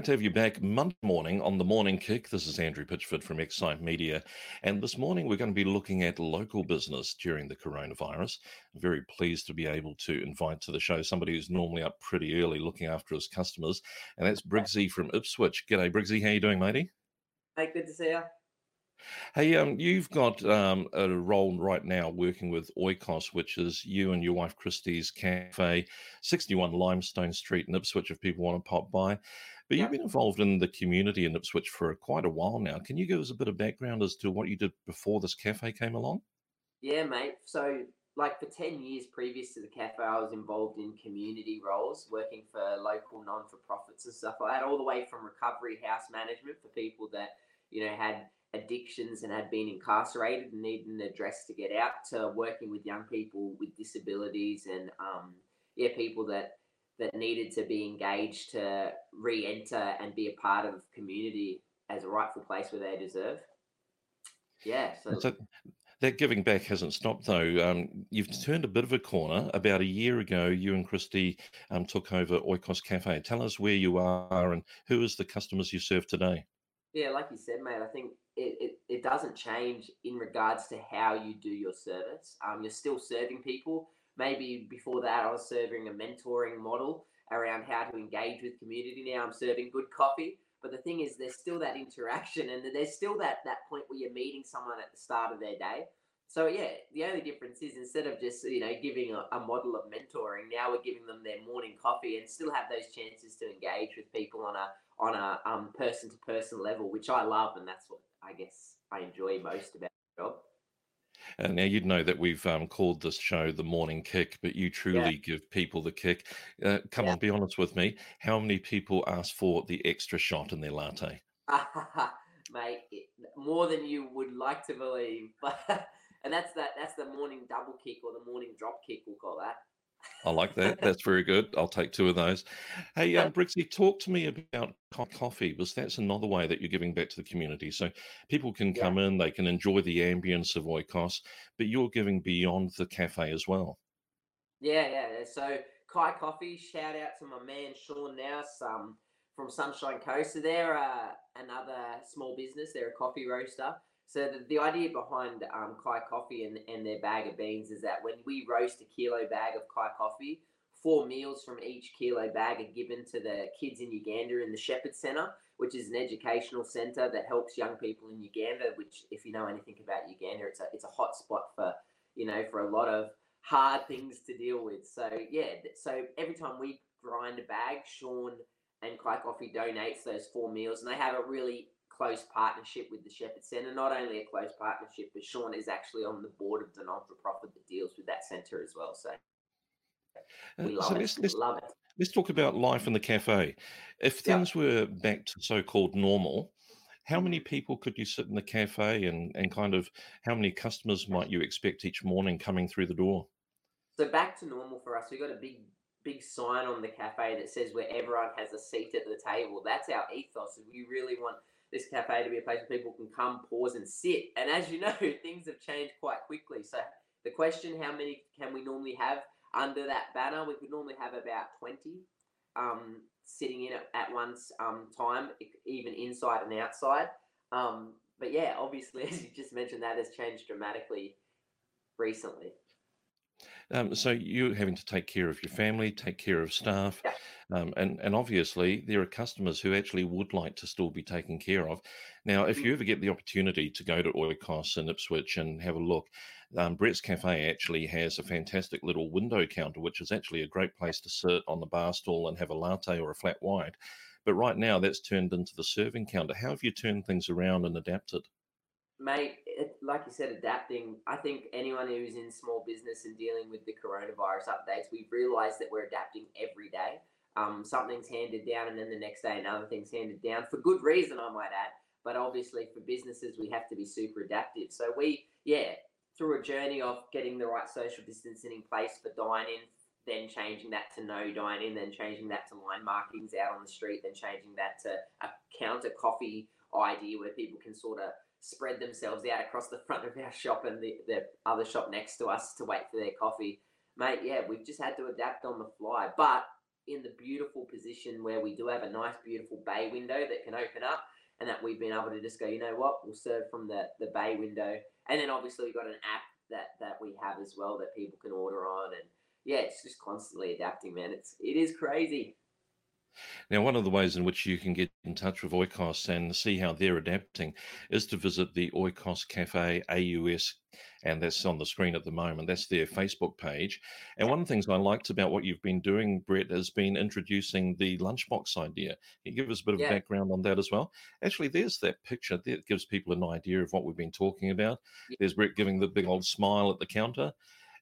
Great to have you back Monday morning on the Morning Kick. This is Andrew Pitchford from Excite Media. And this morning we're going to be looking at local business during the coronavirus. I'm very pleased to be able to invite to the show somebody who's normally up pretty early looking after his customers. And that's Briggsy from Ipswich. G'day, Briggsy. How you doing, matey? Hey, good to see you. Hey, um, you've got um, a role right now working with Oikos, which is you and your wife Christie's Cafe, 61 Limestone Street in Ipswich, if people want to pop by. But you've been involved in the community in Ipswich for quite a while now. Can you give us a bit of background as to what you did before this cafe came along? Yeah, mate. So, like for 10 years previous to the cafe, I was involved in community roles, working for local non for profits and stuff like that, all the way from recovery house management for people that, you know, had addictions and had been incarcerated and needed an address to get out to working with young people with disabilities and, um, yeah, people that that needed to be engaged to re-enter and be a part of community as a rightful place where they deserve. Yeah. So, so that giving back hasn't stopped though. Um, you've turned a bit of a corner. About a year ago, you and Christie um, took over Oikos Cafe. Tell us where you are and who is the customers you serve today. Yeah, like you said, mate, I think it, it, it doesn't change in regards to how you do your service. Um, you're still serving people, maybe before that I was serving a mentoring model around how to engage with community. Now I'm serving good coffee. But the thing is, there's still that interaction, and there's still that that point where you're meeting someone at the start of their day. So yeah, the only difference is instead of just you know giving a, a model of mentoring, now we're giving them their morning coffee and still have those chances to engage with people on a on a person to person level, which I love, and that's what I guess I enjoy most about. Uh, now, you'd know that we've um, called this show the morning kick, but you truly yeah. give people the kick. Uh, come yeah. on, be honest with me. How many people ask for the extra shot in their latte? Mate, more than you would like to believe. and that's that. That's the morning double kick or the morning drop kick. We'll call that. I like that. That's very good. I'll take two of those. Hey, um, Briggsy, talk to me about coffee because that's another way that you're giving back to the community. So people can come yeah. in, they can enjoy the ambience of Oikos, but you're giving beyond the cafe as well. Yeah, yeah. So Kai Coffee, shout out to my man Sean Nouse um, from Sunshine Coast. So they're uh, another small business. They're a coffee roaster. So the, the idea behind um, Kai Coffee and, and their bag of beans is that when we roast a kilo bag of Kai Coffee, four meals from each kilo bag are given to the kids in Uganda in the Shepherd Centre, which is an educational centre that helps young people in Uganda. Which, if you know anything about Uganda, it's a it's a hot spot for you know for a lot of hard things to deal with. So yeah, so every time we grind a bag, Sean and Kai Coffee donates those four meals, and they have a really close partnership with the Shepherd Centre. Not only a close partnership, but Sean is actually on the board of the non for profit that deals with that centre as well. So uh, we love so it. Let's, let's, love it. Let's talk about life in the cafe. If things were back to so called normal, how many people could you sit in the cafe and, and kind of how many customers might you expect each morning coming through the door? So back to normal for us, we've got a big big sign on the cafe that says where everyone has a seat at the table. That's our ethos. We really want this cafe to be a place where people can come, pause, and sit. And as you know, things have changed quite quickly. So the question, how many can we normally have under that banner? We could normally have about 20 um, sitting in at, at one um, time, even inside and outside. Um, but yeah, obviously, as you just mentioned, that has changed dramatically recently. Um, so you're having to take care of your family, take care of staff, um, and and obviously there are customers who actually would like to still be taken care of. Now, if Mm. you ever get the opportunity to go to Oikos in Ipswich and have a look, um, Brett's Cafe actually has a fantastic little window counter, which is actually a great place to sit on the bar stool and have a latte or a flat white. But right now, that's turned into the serving counter. How have you turned things around and adapted? Mate, it, like you said, adapting. I think anyone who's in small business and dealing with the coronavirus updates, we've realised that we're adapting every day. Um, something's handed down, and then the next day another thing's handed down for good reason, I might add. But obviously, for businesses, we have to be super adaptive. So we, yeah, through a journey of getting the right social distancing in place for dining, then changing that to no dining, then changing that to line markings out on the street, then changing that to a counter coffee idea where people can sort of spread themselves out across the front of our shop and the, the other shop next to us to wait for their coffee. Mate, yeah, we've just had to adapt on the fly. But in the beautiful position where we do have a nice, beautiful bay window that can open up, and that we've been able to just go, you know what, we'll serve from the, the bay window. And then obviously we've got an app that, that we have as well that people can order on. And yeah, it's just constantly adapting, man. It's it is crazy. Now, one of the ways in which you can get in touch with Oikos and see how they're adapting is to visit the Oikos Cafe AUS, and that's on the screen at the moment. That's their Facebook page. And one of the things I liked about what you've been doing, Brett, has been introducing the lunchbox idea. Can you give us a bit of Yeah. background on that as well? Actually, there's that picture that gives people an idea of what we've been talking about. Yeah. There's Brett giving the big old smile at the counter.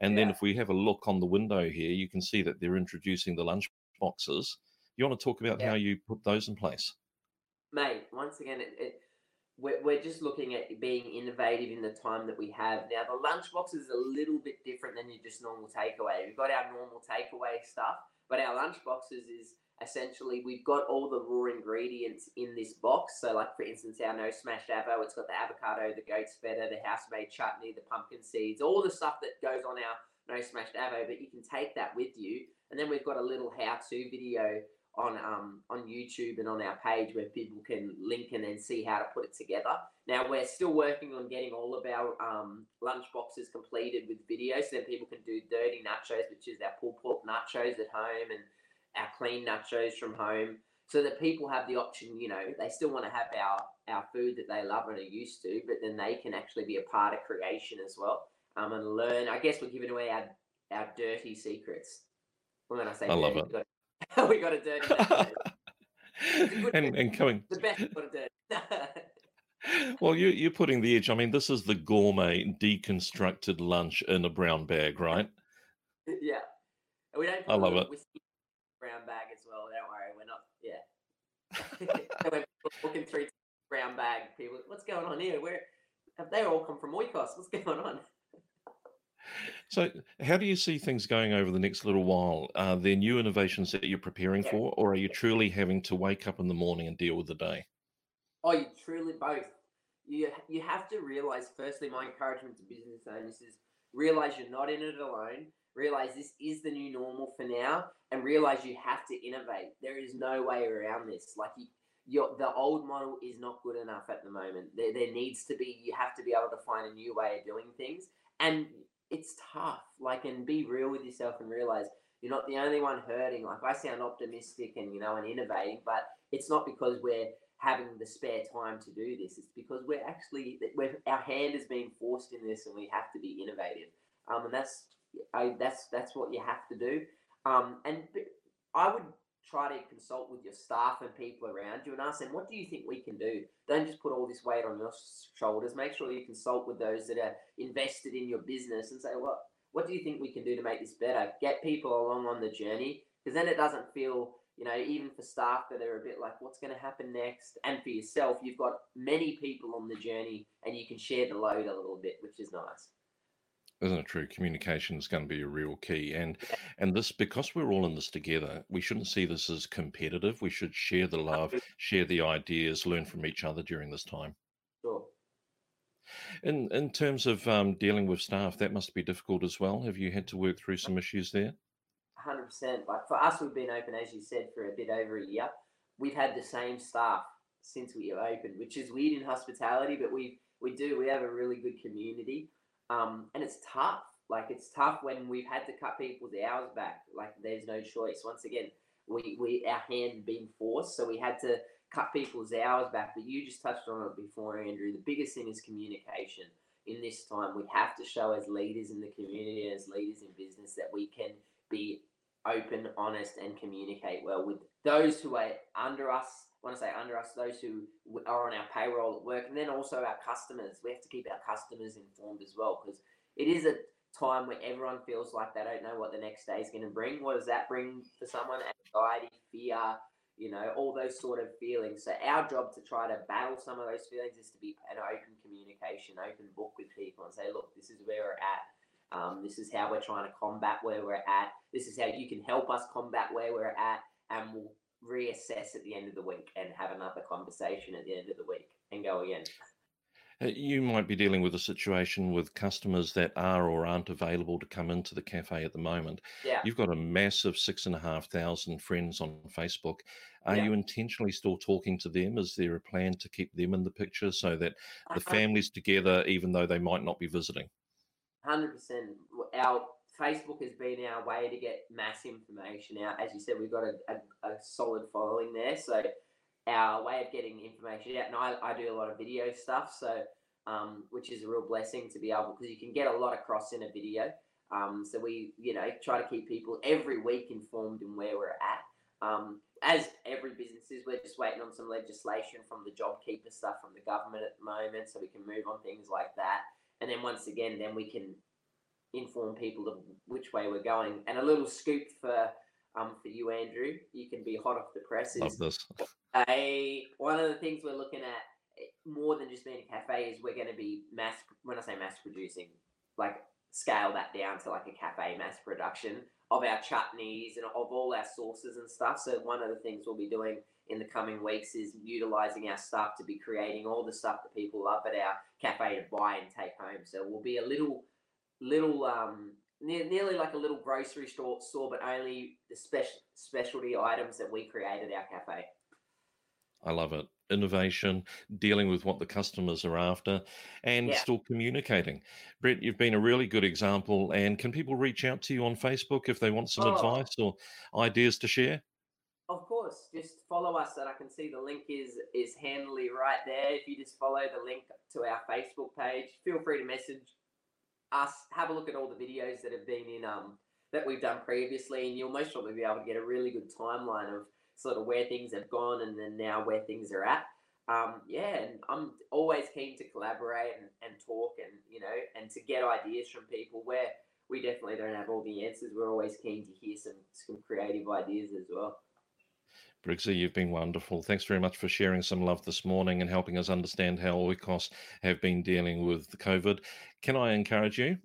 And then if we have a look on the window here, you can see that they're introducing the lunch boxes. You want to talk about Yeah. how you put those in place? Mate, once again, it, it, we're, we're just looking at being innovative in the time that we have. Now, the lunchbox is a little bit different than your just normal takeaway. We've got our normal takeaway stuff, but our lunchboxes is essentially we've got all the raw ingredients in this box. So, like for instance, our no smashed avo, it's got the avocado, the goat's feta, the house made chutney, the pumpkin seeds, all the stuff that goes on our no smashed avo. But you can take that with you, and then we've got a little how-to video on um, on YouTube and on our page where people can link and then see how to put it together. Now we're still working on getting all of our um, lunch boxes completed with video, so then people can do dirty nachos, which is our pulled pork nachos at home, and our clean nachos from home, so that people have the option. You know, they still want to have our our food that they love and are used to, but then they can actually be a part of creation as well um, and learn. I guess we're giving away our our dirty secrets. When I say I love it. We got- oh, we got a dirty. nacho. a good and and coming the best sort of dirty. well you you're putting the edge i mean this is the gourmet deconstructed lunch in a brown bag right yeah. We don't I love it. brown bag as well. Don't worry, we're not. Yeah. so when people walking through brown bag, people, what's going on here? Where have they all come from Oikos? What's going on? So how do you see things going over the next little while are there new innovations that you're preparing Yeah. for or are you truly having to wake up in the morning and deal with the day Oh, you truly both. You you have to realize. Firstly, my encouragement to business owners is realize you're not in it alone. Realize this is the new normal for now, and realize you have to innovate. There is no way around this. Like you, your the old model is not good enough at the moment. There there needs to be. You have to be able to find a new way of doing things, and it's tough. Like and be real with yourself and realize you're not the only one hurting. Like I sound optimistic and you know and innovating, but it's not because we're having the spare time to do this. It's because we're actually we're, our hand is being forced in this, and we have to be innovative. Um, and that's I, that's that's what you have to do. Um, and I would try to consult with your staff and people around you and ask them, what do you think we can do? Don't just put all this weight on your shoulders. Make sure you consult with those that are invested in your business and say, what what do you think we can do to make this better? Get people along on the journey because then it doesn't feel you know, even for staff that are a bit like, what's going to happen next? And for yourself, you've got many people on the journey and you can share the load a little bit, which is nice. Isn't it true communication is going to be a real key and and this because we're all in this together we shouldn't see this as competitive we should share the love share the ideas learn from each other during this time Sure. in in terms of um, dealing with staff that must be difficult as well have you had to work through some issues there 100%. Like for us, we've been open, as you said, for a bit over a year. We've had the same staff since we opened, which is weird in hospitality, but we we do. We have a really good community, um, and it's tough. Like it's tough when we've had to cut people's hours back. Like there's no choice. Once again, we we our hand being forced, so we had to cut people's hours back. But you just touched on it before, Andrew. The biggest thing is communication. In this time, we have to show as leaders in the community, as leaders in business, that we can be open, honest, and communicate well with those who are under us. When I say under us, those who are on our payroll at work, and then also our customers. We have to keep our customers informed as well because it is a time where everyone feels like they don't know what the next day is going to bring. What does that bring for someone? Anxiety, fear, you know, all those sort of feelings. So our job to try to battle some of those feelings is to be an open communication, open book with people and say, look, this is where we're at. Um, this is how we're trying to combat where we're at. This is how you can help us combat where we're at, and we'll reassess at the end of the week and have another conversation at the end of the week and go again. Uh, you might be dealing with a situation with customers that are or aren't available to come into the cafe at the moment. Yeah. You've got a massive six and a half thousand friends on Facebook. Are Yeah. you intentionally still talking to them? Is there a plan to keep them in the picture so that the family's together, even though they might not be visiting? Hundred percent. Our Facebook has been our way to get mass information out. As you said, we've got a, a, a solid following there, so our way of getting information out. And I, I do a lot of video stuff, so um, which is a real blessing to be able because you can get a lot across in a video. Um, so we, you know, try to keep people every week informed in where we're at. Um, as every business is, we're just waiting on some legislation from the JobKeeper stuff from the government at the moment, so we can move on things like that. And then once again, then we can inform people of which way we're going. And a little scoop for um for you, Andrew, you can be hot off the press. Love this. a one of the things we're looking at eh, more than just being a cafe is we're going to be mass. When I say mass producing, like scale that down to like a cafe mass production of our chutneys and of all our sauces and stuff. So one of the things we'll be doing in the coming weeks is utilizing our stuff to be creating all the stuff that people love at our cafe to buy and take home. So we'll be a little, little, um, ne- nearly like a little grocery store, store, but only the special specialty items that we create at our cafe. I love it. Innovation, dealing with what the customers are after, and Yeah. still communicating. Brett, you've been a really good example. And can people reach out to you on Facebook if they want some Oh, advice or ideas to share? Of course, just follow us, and I can see the link is is handily right there. If you just follow the link to our Facebook page, feel free to message us. Have a look at all the videos that have been in um that we've done previously, and you'll most probably be able to get a really good timeline of sort of where things have gone and then now where things are at. Um, yeah, and I'm always keen to collaborate and, and talk and you know and to get ideas from people where we definitely don't have all the answers. We're always keen to hear some some creative ideas as well. Briggsy, you've been wonderful. Thanks very much for sharing some love this morning and helping us understand how Oikos have been dealing with the COVID. Can I encourage you?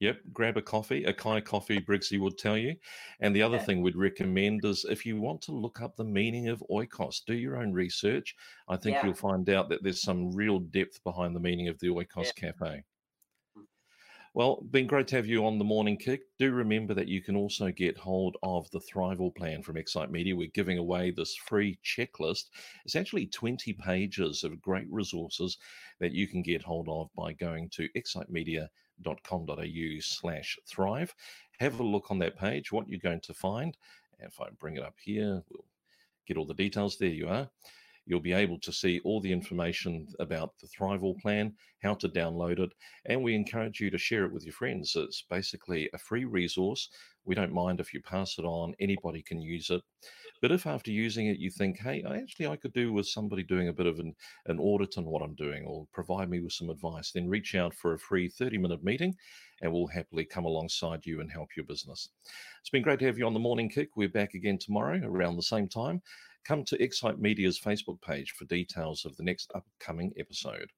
Yep, grab a coffee, a Kai coffee, Briggsy would tell you. And the other Yeah. thing we'd recommend is if you want to look up the meaning of oikos, do your own research. I think Yeah. you'll find out that there's some real depth behind the meaning of the Oikos Cafe. Well, been great to have you on the morning kick. Do remember that you can also get hold of the Thrival plan from Excite Media. We're giving away this free checklist. It's actually 20 pages of great resources that you can get hold of by going to excitemedia.com.au slash thrive. Have a look on that page, what you're going to find. If I bring it up here, we'll get all the details. There you are you'll be able to see all the information about the Thrival plan, how to download it, and we encourage you to share it with your friends. It's basically a free resource. We don't mind if you pass it on, anybody can use it. But if after using it you think, hey, actually I could do with somebody doing a bit of an, an audit on what I'm doing or provide me with some advice, then reach out for a free 30 minute meeting and we'll happily come alongside you and help your business. It's been great to have you on the morning kick. We're back again tomorrow around the same time come to Excite Media's Facebook page for details of the next upcoming episode.